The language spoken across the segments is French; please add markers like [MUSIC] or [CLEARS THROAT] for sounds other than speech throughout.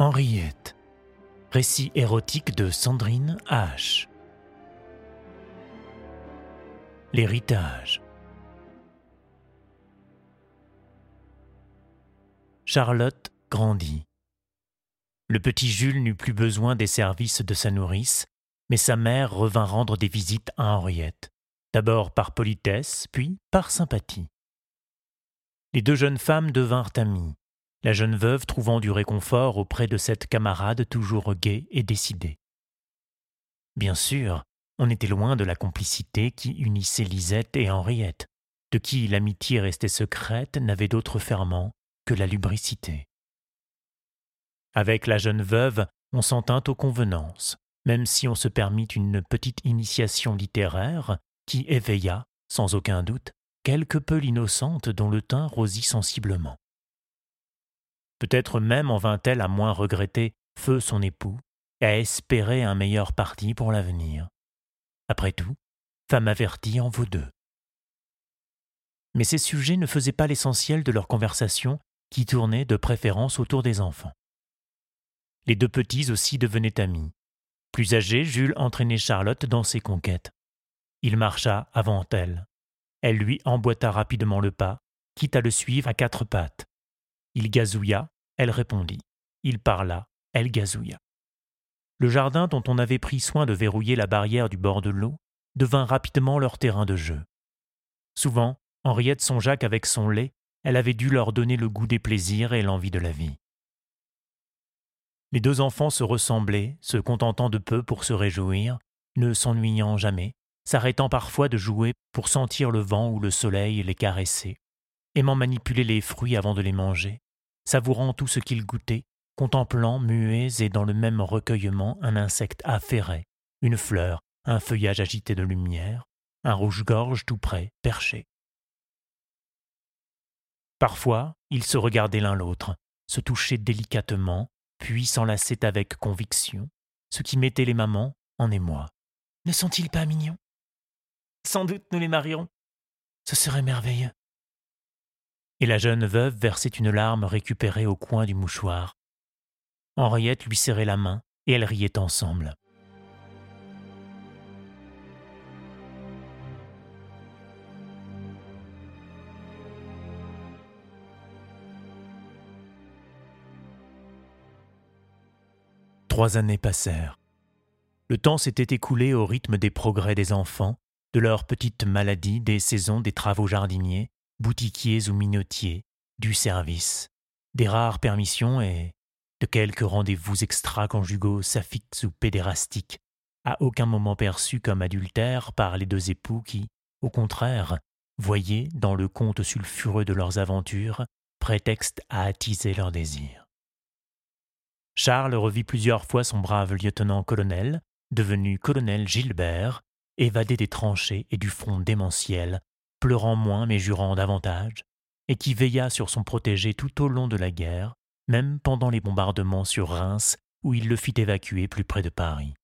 Henriette. Récit érotique de Sandrine H. L'héritage. Charlotte grandit. Le petit Jules n'eut plus besoin des services de sa nourrice, mais sa mère revint rendre des visites à Henriette, d'abord par politesse, puis par sympathie. Les deux jeunes femmes devinrent amies, la jeune veuve trouvant du réconfort auprès de cette camarade toujours gaie et décidée. Bien sûr, on était loin de la complicité qui unissait Lisette et Henriette, de qui l'amitié restée secrète n'avait d'autre ferment que la lubricité. Avec la jeune veuve, on s'en tint aux convenances, même si on se permit une petite initiation littéraire qui éveilla, sans aucun doute, quelque peu l'innocente dont le teint rosit sensiblement. Peut-être même en vint-elle à moins regretter feu son époux et à espérer un meilleur parti pour l'avenir. Après tout, femme avertie en vaut deux. Mais ces sujets ne faisaient pas l'essentiel de leur conversation qui tournait de préférence autour des enfants. Les deux petits aussi devenaient amis. Plus âgé, Jules entraînait Charlotte dans ses conquêtes. Il marcha avant elle. Elle lui emboîta rapidement le pas, quitte à le suivre à quatre pattes. Il gazouilla, elle répondit. Il parla, elle gazouilla. Le jardin dont on avait pris soin de verrouiller la barrière du bord de l'eau devint rapidement leur terrain de jeu. Souvent, Henriette songea qu'avec son lait, elle avait dû leur donner le goût des plaisirs et l'envie de la vie. Les deux enfants se ressemblaient, se contentant de peu pour se réjouir, ne s'ennuyant jamais, s'arrêtant parfois de jouer pour sentir le vent ou le soleil les caresser, aimant manipuler les fruits avant de les manger, savourant tout ce qu'ils goûtaient, contemplant muets et dans le même recueillement un insecte affairé, une fleur, un feuillage agité de lumière, un rouge-gorge tout près, perché. Parfois, ils se regardaient l'un l'autre, se touchaient délicatement, puis s'enlaçaient avec conviction, ce qui mettait les mamans en émoi. Ne sont-ils pas mignons? Sans doute nous les marierons. Ce serait merveilleux et la jeune veuve versait une larme récupérée au coin du mouchoir. Henriette lui serrait la main et elles riaient ensemble. Trois années passèrent. Le temps s'était écoulé au rythme des progrès des enfants, de leurs petites maladies, des saisons des travaux jardiniers, boutiquiers ou minotiers, du service, des rares permissions et de quelques rendez-vous extra-conjugaux saphiques ou pédérastiques, à aucun moment perçus comme adultères par les deux époux qui, au contraire, voyaient dans le conte sulfureux de leurs aventures prétexte à attiser leurs désirs. Charles revit plusieurs fois son brave lieutenant-colonel, devenu colonel Gilbert, évadé des tranchées et du front démentiel pleurant moins mais jurant davantage, et qui veilla sur son protégé tout au long de la guerre, même pendant les bombardements sur Reims où il le fit évacuer plus près de Paris.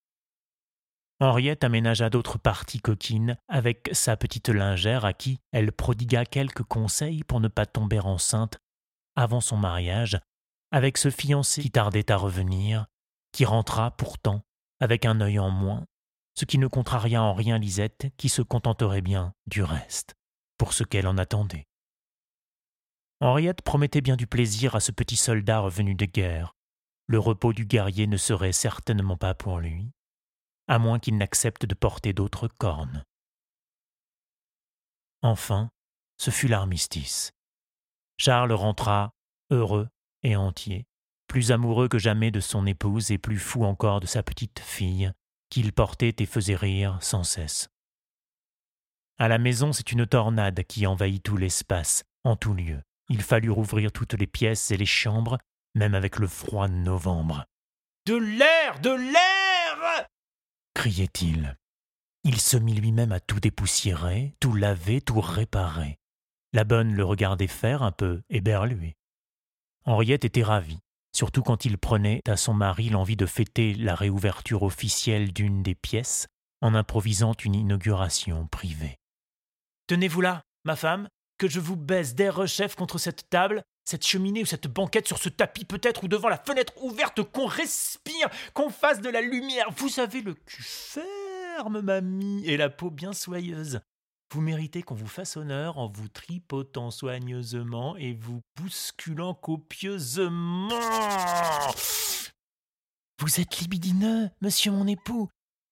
Henriette aménagea d'autres parties coquines avec sa petite lingère à qui elle prodigua quelques conseils pour ne pas tomber enceinte avant son mariage, avec ce fiancé qui tardait à revenir, qui rentra pourtant avec un œil en moins, ce qui ne contraria en rien Lisette qui se contenterait bien du reste pour ce qu'elle en attendait. Henriette promettait bien du plaisir à ce petit soldat revenu de guerre. Le repos du guerrier ne serait certainement pas pour lui, à moins qu'il n'accepte de porter d'autres cornes. Enfin, ce fut l'armistice. Charles rentra heureux et entier, plus amoureux que jamais de son épouse et plus fou encore de sa petite fille, qu'il portait et faisait rire sans cesse. À la maison, c'est une tornade qui envahit tout l'espace, en tout lieu. Il fallut rouvrir toutes les pièces et les chambres, même avec le froid de novembre. De l'air De l'air criait-il. Il se mit lui-même à tout dépoussiérer, tout laver, tout réparer. La bonne le regardait faire un peu éberlué. Henriette était ravie, surtout quand il prenait à son mari l'envie de fêter la réouverture officielle d'une des pièces en improvisant une inauguration privée. Tenez-vous là, ma femme, que je vous baisse des rechefs contre cette table cette cheminée ou cette banquette sur ce tapis peut-être ou devant la fenêtre ouverte, qu'on respire, qu'on fasse de la lumière. Vous avez le cul ferme, mamie, et la peau bien soyeuse. Vous méritez qu'on vous fasse honneur en vous tripotant soigneusement et vous bousculant copieusement. Vous êtes libidineux, monsieur mon époux,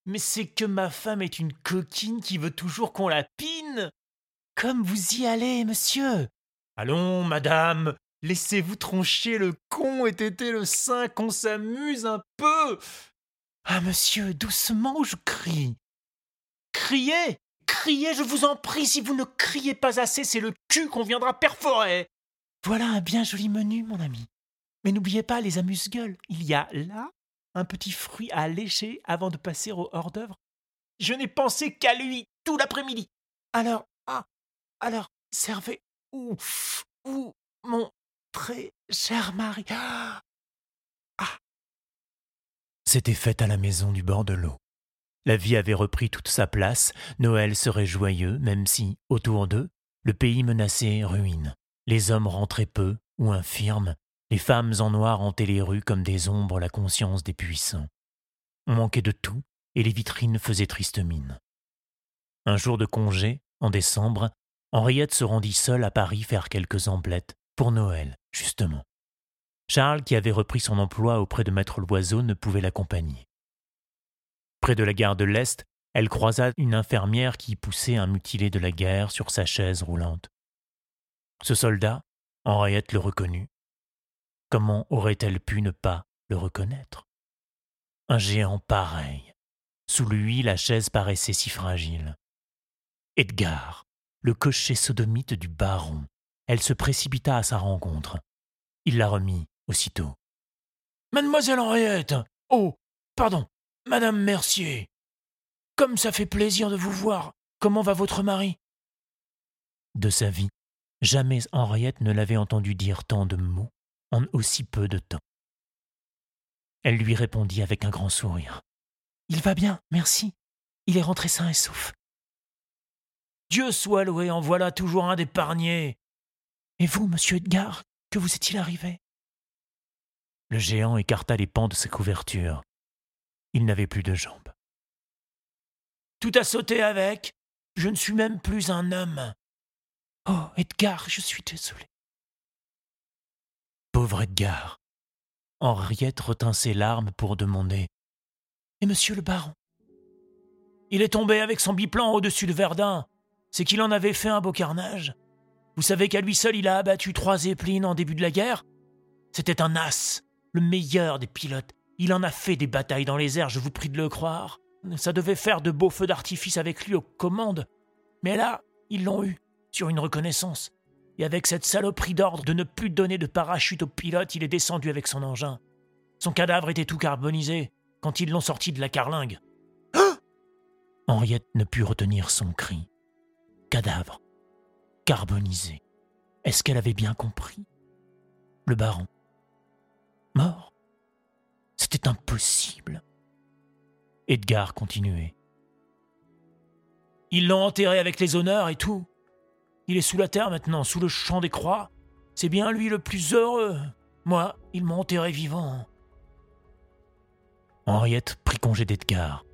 mais c'est que ma femme est une coquine qui veut toujours qu'on la pine. Comme vous y allez, monsieur. Allons, madame, laissez-vous troncher le con et têter le sein, qu'on s'amuse un peu. Ah, monsieur, doucement ou je crie Criez Criez, je vous en prie, si vous ne criez pas assez, c'est le cul qu'on viendra perforer. Voilà un bien joli menu, mon ami. Mais n'oubliez pas les amuse-gueules. Il y a là un petit fruit à lécher avant de passer au hors-d'œuvre. Je n'ai pensé qu'à lui tout l'après-midi. Alors, ah, alors, servez, ouf, ou, mon très cher mari. Ah. C'était fait à la maison du bord de l'eau. La vie avait repris toute sa place, Noël serait joyeux, même si, autour d'eux, le pays menaçait ruine. Les hommes rentraient peu ou infirmes, les femmes en noir hantaient les rues comme des ombres la conscience des puissants. On manquait de tout, et les vitrines faisaient triste mine. Un jour de congé, en décembre, Henriette se rendit seule à Paris faire quelques emplettes, pour Noël, justement. Charles, qui avait repris son emploi auprès de maître Loiseau, ne pouvait l'accompagner. Près de la gare de l'Est, elle croisa une infirmière qui poussait un mutilé de la guerre sur sa chaise roulante. Ce soldat, Henriette le reconnut. Comment aurait-elle pu ne pas le reconnaître? Un géant pareil. Sous lui, la chaise paraissait si fragile. Edgar, le cocher sodomite du baron. Elle se précipita à sa rencontre. Il la remit aussitôt. Mademoiselle Henriette Oh, pardon, Madame Mercier, comme ça fait plaisir de vous voir. Comment va votre mari? De sa vie, jamais Henriette ne l'avait entendu dire tant de mots en aussi peu de temps. Elle lui répondit avec un grand sourire. Il va bien, merci. Il est rentré sain et sauf. Dieu soit loué, en voilà toujours un d'épargné. Et vous, monsieur Edgar, que vous est-il arrivé? Le géant écarta les pans de sa couverture. Il n'avait plus de jambes. Tout a sauté avec. Je ne suis même plus un homme. Oh, Edgar, je suis désolé. Pauvre Edgar. Henriette retint ses larmes pour demander Et monsieur le baron? Il est tombé avec son biplan au-dessus de Verdun. C'est qu'il en avait fait un beau carnage. Vous savez qu'à lui seul il a abattu trois zeppelins en début de la guerre? C'était un as, le meilleur des pilotes. Il en a fait des batailles dans les airs, je vous prie de le croire. Ça devait faire de beaux feux d'artifice avec lui aux commandes. Mais là, ils l'ont eu, sur une reconnaissance. Et avec cette saloperie d'ordre de ne plus donner de parachute au pilote, il est descendu avec son engin. Son cadavre était tout carbonisé quand ils l'ont sorti de la carlingue. Henriette ne put retenir son cri. Cadavre. Carbonisé. Est-ce qu'elle avait bien compris? Le baron. Mort? C'était impossible. Edgar continuait. Ils l'ont enterré avec les honneurs et tout. Il est sous la terre maintenant, sous le champ des croix. C'est bien lui le plus heureux. Moi, ils m'ont enterré vivant. Henriette prit congé d'Edgar,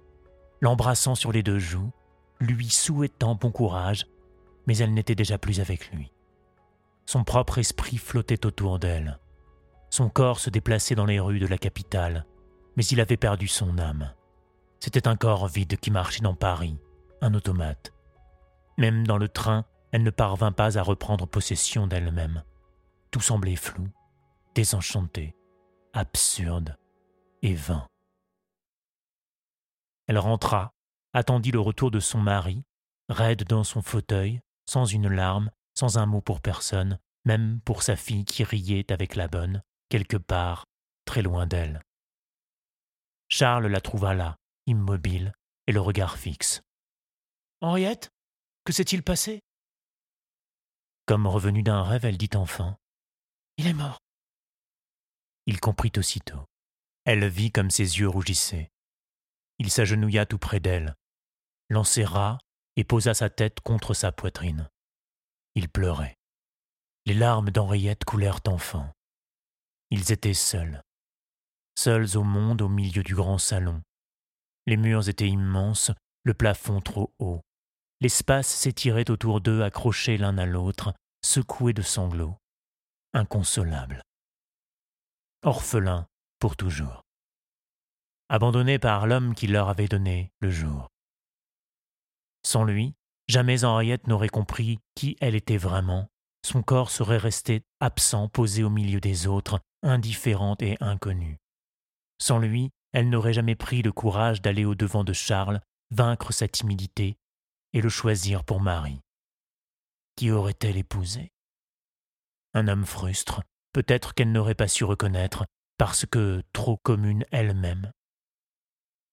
l'embrassant sur les deux joues, lui souhaitant bon courage, mais elle n'était déjà plus avec lui. Son propre esprit flottait autour d'elle. Son corps se déplaçait dans les rues de la capitale, mais il avait perdu son âme. C'était un corps vide qui marchait dans Paris, un automate. Même dans le train, elle ne parvint pas à reprendre possession d'elle-même. Tout semblait flou, désenchanté, absurde et vain. Elle rentra, attendit le retour de son mari, raide dans son fauteuil, sans une larme, sans un mot pour personne, même pour sa fille qui riait avec la bonne, quelque part, très loin d'elle. Charles la trouva là, immobile, et le regard fixe. Henriette Que s'est-il passé? Comme revenue d'un rêve, elle dit enfin Il est mort. Il comprit aussitôt. Elle vit comme ses yeux rougissaient. Il s'agenouilla tout près d'elle, l'enserra et posa sa tête contre sa poitrine. Il pleurait. Les larmes d'Henriette coulèrent enfin. Ils étaient seuls. Seuls au monde au milieu du grand salon. Les murs étaient immenses, le plafond trop haut. L'espace s'étirait autour d'eux, accrochés l'un à l'autre, secoués de sanglots. Inconsolables. Orphelins pour toujours. Abandonnés par l'homme qui leur avait donné le jour. Sans lui, jamais Henriette n'aurait compris qui elle était vraiment. Son corps serait resté absent, posé au milieu des autres, indifférente et inconnue. Sans lui, elle n'aurait jamais pris le courage d'aller au-devant de Charles, vaincre sa timidité et le choisir pour mari. Qui aurait-elle épousé? Un homme frustre, peut-être qu'elle n'aurait pas su reconnaître, parce que trop commune elle-même.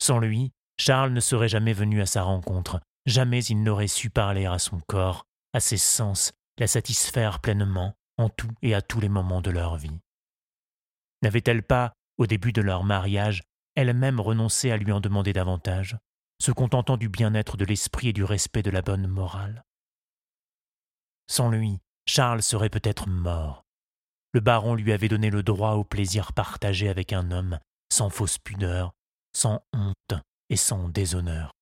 Sans lui, Charles ne serait jamais venu à sa rencontre, jamais il n'aurait su parler à son corps, à ses sens, la satisfaire pleinement, en tout et à tous les moments de leur vie. N'avait-elle pas, au début de leur mariage, elle-même renoncé à lui en demander davantage, se contentant du bien-être de l'esprit et du respect de la bonne morale? Sans lui, Charles serait peut-être mort. Le baron lui avait donné le droit au plaisir partagé avec un homme, sans fausse pudeur, sans honte et sans déshonneur.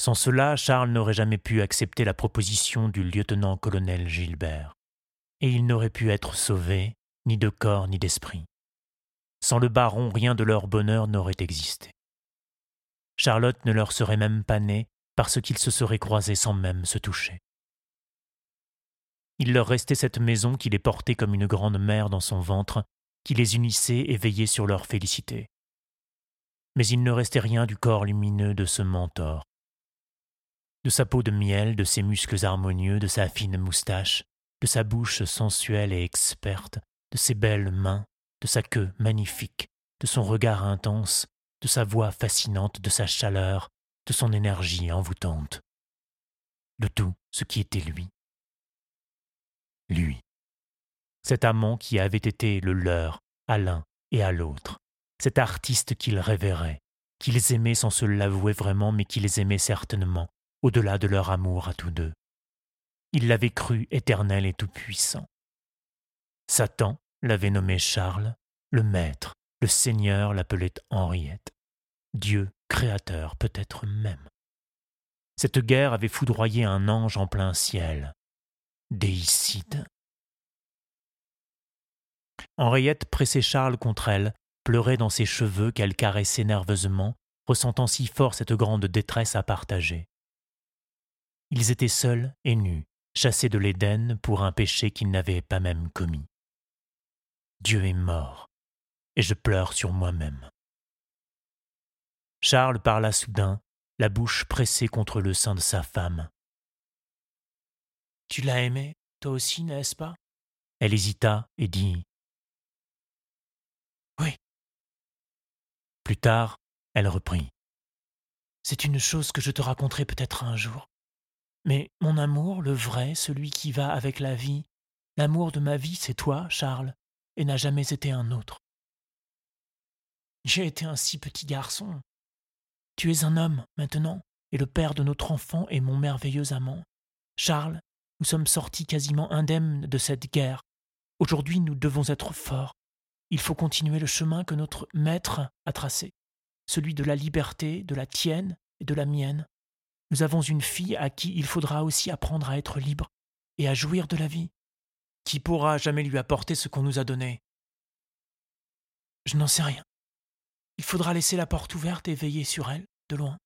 Sans cela, Charles n'aurait jamais pu accepter la proposition du lieutenant-colonel Gilbert, et il n'aurait pu être sauvé, ni de corps ni d'esprit. Sans le baron, rien de leur bonheur n'aurait existé. Charlotte ne leur serait même pas née parce qu'ils se seraient croisés sans même se toucher. Il leur restait cette maison qui les portait comme une grande mère dans son ventre, qui les unissait et veillait sur leur félicité. Mais il ne restait rien du corps lumineux de ce mentor. De sa peau de miel, de ses muscles harmonieux, de sa fine moustache, de sa bouche sensuelle et experte, de ses belles mains, de sa queue magnifique, de son regard intense, de sa voix fascinante, de sa chaleur, de son énergie envoûtante. De tout ce qui était lui. Lui. Cet amant qui avait été le leur à l'un et à l'autre. Cet artiste qu'ils révéraient, qu'ils aimaient sans se l'avouer vraiment, mais qu'ils aimaient certainement, au-delà de leur amour à tous deux. Ils l'avaient cru éternel et tout-puissant. Satan, l'avait nommé Charles, le maître, le seigneur l'appelait Henriette, Dieu créateur peut-être même. Cette guerre avait foudroyé un ange en plein ciel. Déicide. Henriette pressait Charles contre elle, pleurait dans ses cheveux qu'elle caressait nerveusement, ressentant si fort cette grande détresse à partager. Ils étaient seuls et nus, chassés de l'Éden pour un péché qu'ils n'avaient pas même commis. Dieu est mort, et je pleure sur moi-même. Charles parla soudain, la bouche pressée contre le sein de sa femme. Tu l'as aimé, toi aussi, n'est-ce pas? Elle hésita et dit Oui. Plus tard, elle reprit. C'est une chose que je te raconterai peut-être un jour. Mais mon amour, le vrai, celui qui va avec la vie, l'amour de ma vie, c'est toi, Charles, et n'a jamais été un autre. J'ai été un si petit garçon. Tu es un homme maintenant, et le père de notre enfant est mon merveilleux amant. Charles, nous sommes sortis quasiment indemnes de cette guerre. Aujourd'hui nous devons être forts. Il faut continuer le chemin que notre maître a tracé, celui de la liberté, de la tienne et de la mienne. Nous avons une fille à qui il faudra aussi apprendre à être libre et à jouir de la vie. Qui pourra jamais lui apporter ce qu'on nous a donné? Je n'en sais rien. Il faudra laisser la porte ouverte et veiller sur elle, de loin.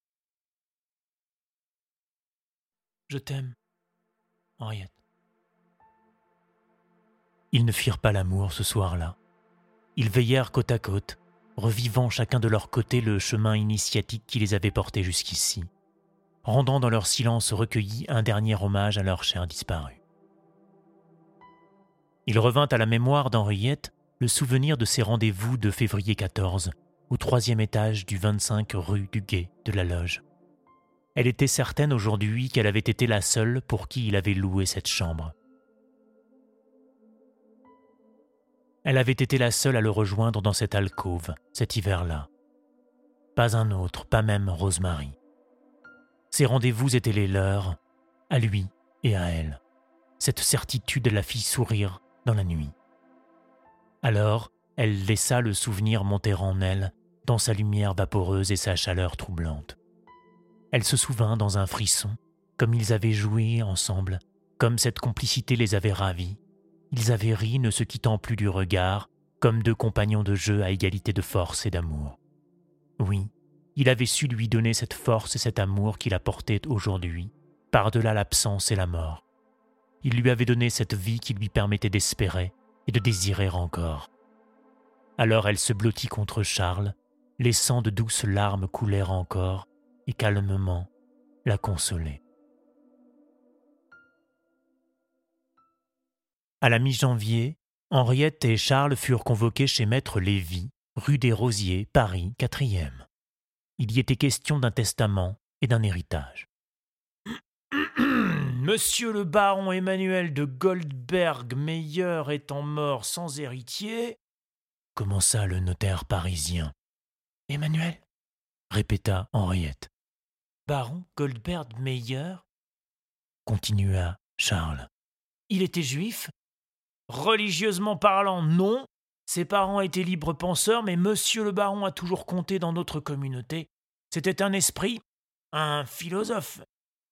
Je t'aime, Henriette. Ils ne firent pas l'amour ce soir-là. Ils veillèrent côte à côte, revivant chacun de leur côté le chemin initiatique qui les avait portés jusqu'ici, rendant dans leur silence recueilli un dernier hommage à leur cher disparu. Il revint à la mémoire d'Henriette le souvenir de ses rendez-vous de février 14, au troisième étage du 25 rue du Guet de la Loge. Elle était certaine aujourd'hui qu'elle avait été la seule pour qui il avait loué cette chambre. Elle avait été la seule à le rejoindre dans cette alcôve, cet hiver-là. Pas un autre, pas même Rosemary. Ses rendez-vous étaient les leurs, à lui et à elle. cette certitude la fit sourire dans la nuit. Alors, elle laissa le souvenir monter en elle, dans sa lumière vaporeuse et sa chaleur troublante. Elle se souvint dans un frisson, comme ils avaient joué ensemble, comme cette complicité les avait ravis. Ils avaient ri ne se quittant plus du regard, comme deux compagnons de jeu à égalité de force et d'amour. Oui, il avait su lui donner cette force et cet amour qu'il apportait aujourd'hui, par-delà l'absence et la mort. Il lui avait donné cette vie qui lui permettait d'espérer et de désirer encore. Alors elle se blottit contre Charles, laissant de douces larmes couler encore, et calmement la consoler. À la mi-janvier, Henriette et Charles furent convoqués chez Maître Lévy, rue des Rosiers, Paris, quatrième. Il y était question d'un testament et d'un héritage. [CLEARS THROAT] Monsieur le baron Emmanuel de Goldberg Meyer étant mort sans héritier, commença le notaire parisien. Emmanuel? répéta Henriette. Baron Goldberg Meyer continua Charles. Il était juif? Religieusement parlant, non. Ses parents étaient libres penseurs, mais monsieur le baron a toujours compté dans notre communauté. C'était un esprit, un philosophe,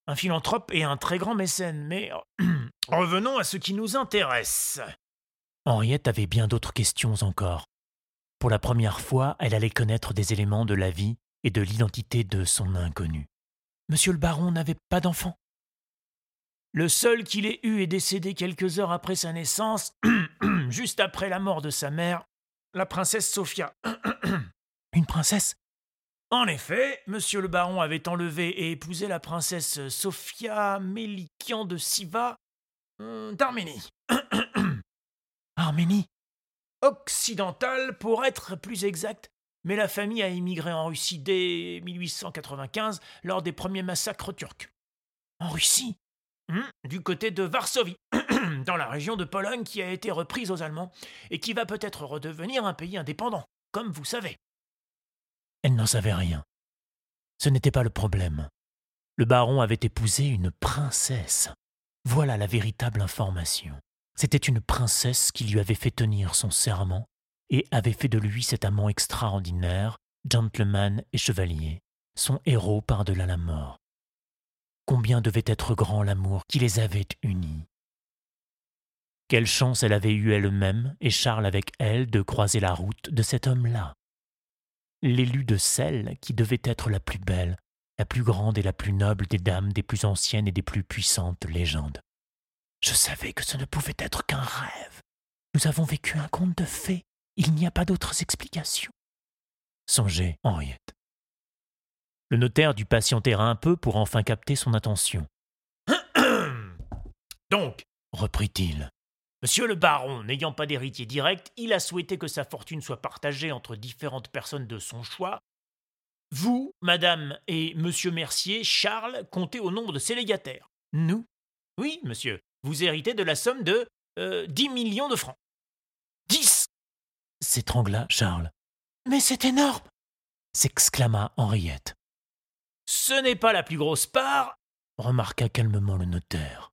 un philanthrope et un très grand mécène. Mais [CLEARS THROAT] revenons à ce qui nous intéresse. Henriette avait bien d'autres questions encore. Pour la première fois, elle allait connaître des éléments de la vie et de l'identité de son inconnu. Monsieur le baron n'avait pas d'enfant. Le seul qu'il ait eu est décédé quelques heures après sa naissance, [CLEARS THROAT] juste après la mort de sa mère, la princesse Sophia. [CLEARS THROAT] Une princesse? En effet, monsieur le baron avait enlevé et épousé la princesse Sophia Mélikian de Siva euh, d'Arménie. [CLEARS THROAT] Arménie? Occidentale, pour être plus exact, mais la famille a émigré en Russie dès 1895 lors des premiers massacres turcs. En Russie? Du côté de Varsovie, [CLEARS THROAT] dans la région de Pologne qui a été reprise aux Allemands et qui va peut-être redevenir un pays indépendant, comme vous savez. Elle n'en savait rien. Ce n'était pas le problème. Le baron avait épousé une princesse. Voilà la véritable information. C'était une princesse qui lui avait fait tenir son serment et avait fait de lui cet amant extraordinaire, gentleman et chevalier, son héros par-delà la mort. Combien devait être grand l'amour qui les avait unis. Quelle chance elle avait eue elle-même, et Charles avec elle, de croiser la route de cet homme-là l'élu de celle qui devait être la plus belle, la plus grande et la plus noble des dames des plus anciennes et des plus puissantes légendes. Je savais que ce ne pouvait être qu'un rêve. Nous avons vécu un conte de fées. Il n'y a pas d'autres explications. Songeait Henriette. Le notaire dut patienter un peu pour enfin capter son attention. [COUGHS] Donc, reprit-il, Monsieur le baron, n'ayant pas d'héritier direct, il a souhaité que sa fortune soit partagée entre différentes personnes de son choix. Vous, madame et monsieur Mercier, Charles, comptez au nombre de ses légataires. Nous? Oui, monsieur. Vous héritez de la somme de euh, dix millions de francs. Dix s'étrangla Charles. Mais c'est énorme s'exclama Henriette. Ce n'est pas la plus grosse part, remarqua calmement le notaire.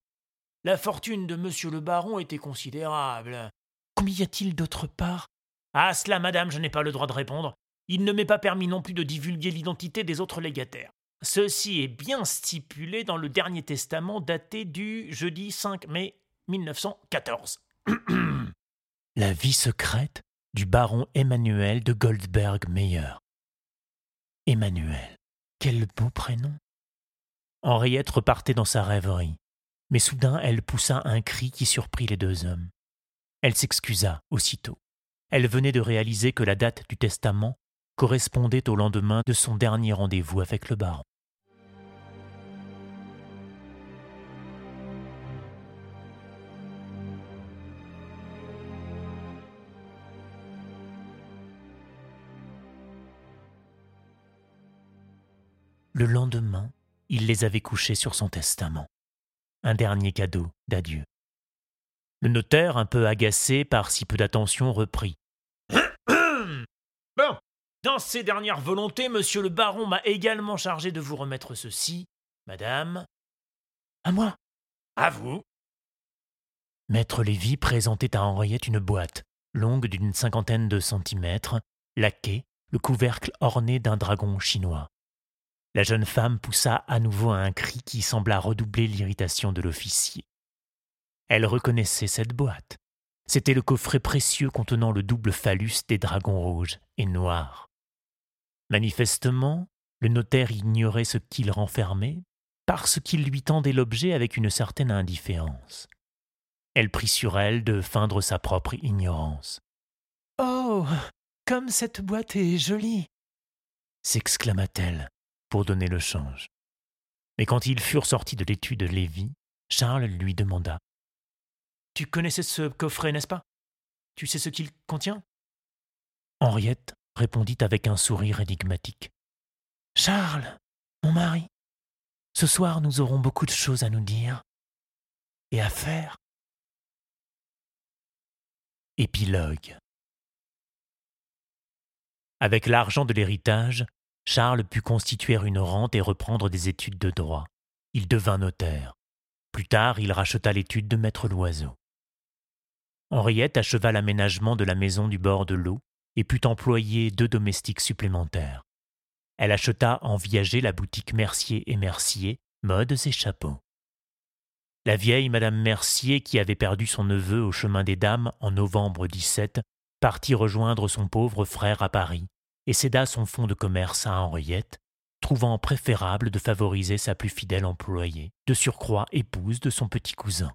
La fortune de monsieur le baron était considérable. Combien y a-t-il d'autre part? Ah, cela, madame, je n'ai pas le droit de répondre. Il ne m'est pas permis non plus de divulguer l'identité des autres légataires. Ceci est bien stipulé dans le dernier testament daté du jeudi 5 mai 1914. [CLEARS THROAT] La vie secrète du baron Emmanuel de Goldberg Meyer. Emmanuel, quel beau prénom. Henriette repartait dans sa rêverie mais soudain elle poussa un cri qui surprit les deux hommes. Elle s'excusa aussitôt. Elle venait de réaliser que la date du testament correspondait au lendemain de son dernier rendez-vous avec le baron. Le lendemain, il les avait couchés sur son testament un dernier cadeau d'adieu. Le notaire, un peu agacé par si peu d'attention, reprit. [COUGHS] bon, dans ses dernières volontés, monsieur le baron m'a également chargé de vous remettre ceci, madame. À moi. À vous. Maître Lévy présentait à Henriette une boîte, longue d'une cinquantaine de centimètres, laquée, le couvercle orné d'un dragon chinois. La jeune femme poussa à nouveau un cri qui sembla redoubler l'irritation de l'officier. Elle reconnaissait cette boîte. C'était le coffret précieux contenant le double phallus des dragons rouges et noirs. Manifestement, le notaire ignorait ce qu'il renfermait parce qu'il lui tendait l'objet avec une certaine indifférence. Elle prit sur elle de feindre sa propre ignorance. Oh. Comme cette boîte est jolie. s'exclama-t-elle donner le change. Mais quand ils furent sortis de l'étude de Lévy, Charles lui demanda. Tu connaissais ce coffret, n'est-ce pas? Tu sais ce qu'il contient? Henriette répondit avec un sourire énigmatique. Charles, mon mari, ce soir nous aurons beaucoup de choses à nous dire et à faire. Épilogue Avec l'argent de l'héritage, Charles put constituer une rente et reprendre des études de droit. Il devint notaire. Plus tard, il racheta l'étude de Maître Loiseau. Henriette acheva l'aménagement de la maison du bord de l'eau et put employer deux domestiques supplémentaires. Elle acheta en viager la boutique Mercier et Mercier, modes et chapeaux. La vieille Madame Mercier, qui avait perdu son neveu au chemin des dames en novembre 17, partit rejoindre son pauvre frère à Paris et céda son fonds de commerce à Henriette, trouvant préférable de favoriser sa plus fidèle employée, de surcroît épouse de son petit cousin.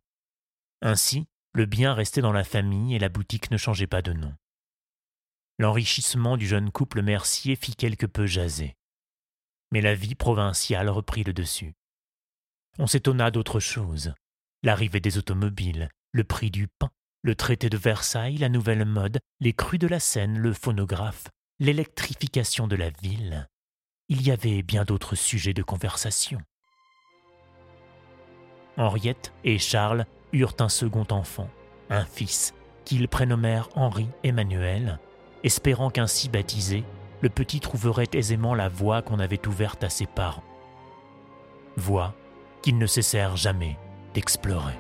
Ainsi, le bien restait dans la famille et la boutique ne changeait pas de nom. L'enrichissement du jeune couple Mercier fit quelque peu jaser. Mais la vie provinciale reprit le dessus. On s'étonna d'autre chose. L'arrivée des automobiles, le prix du pain, le traité de Versailles, la nouvelle mode, les crues de la Seine, le phonographe, l'électrification de la ville. Il y avait bien d'autres sujets de conversation. Henriette et Charles eurent un second enfant, un fils, qu'ils prénommèrent Henri Emmanuel, espérant qu'ainsi baptisé, le petit trouverait aisément la voie qu'on avait ouverte à ses parents. Voie qu'ils ne cessèrent jamais d'explorer.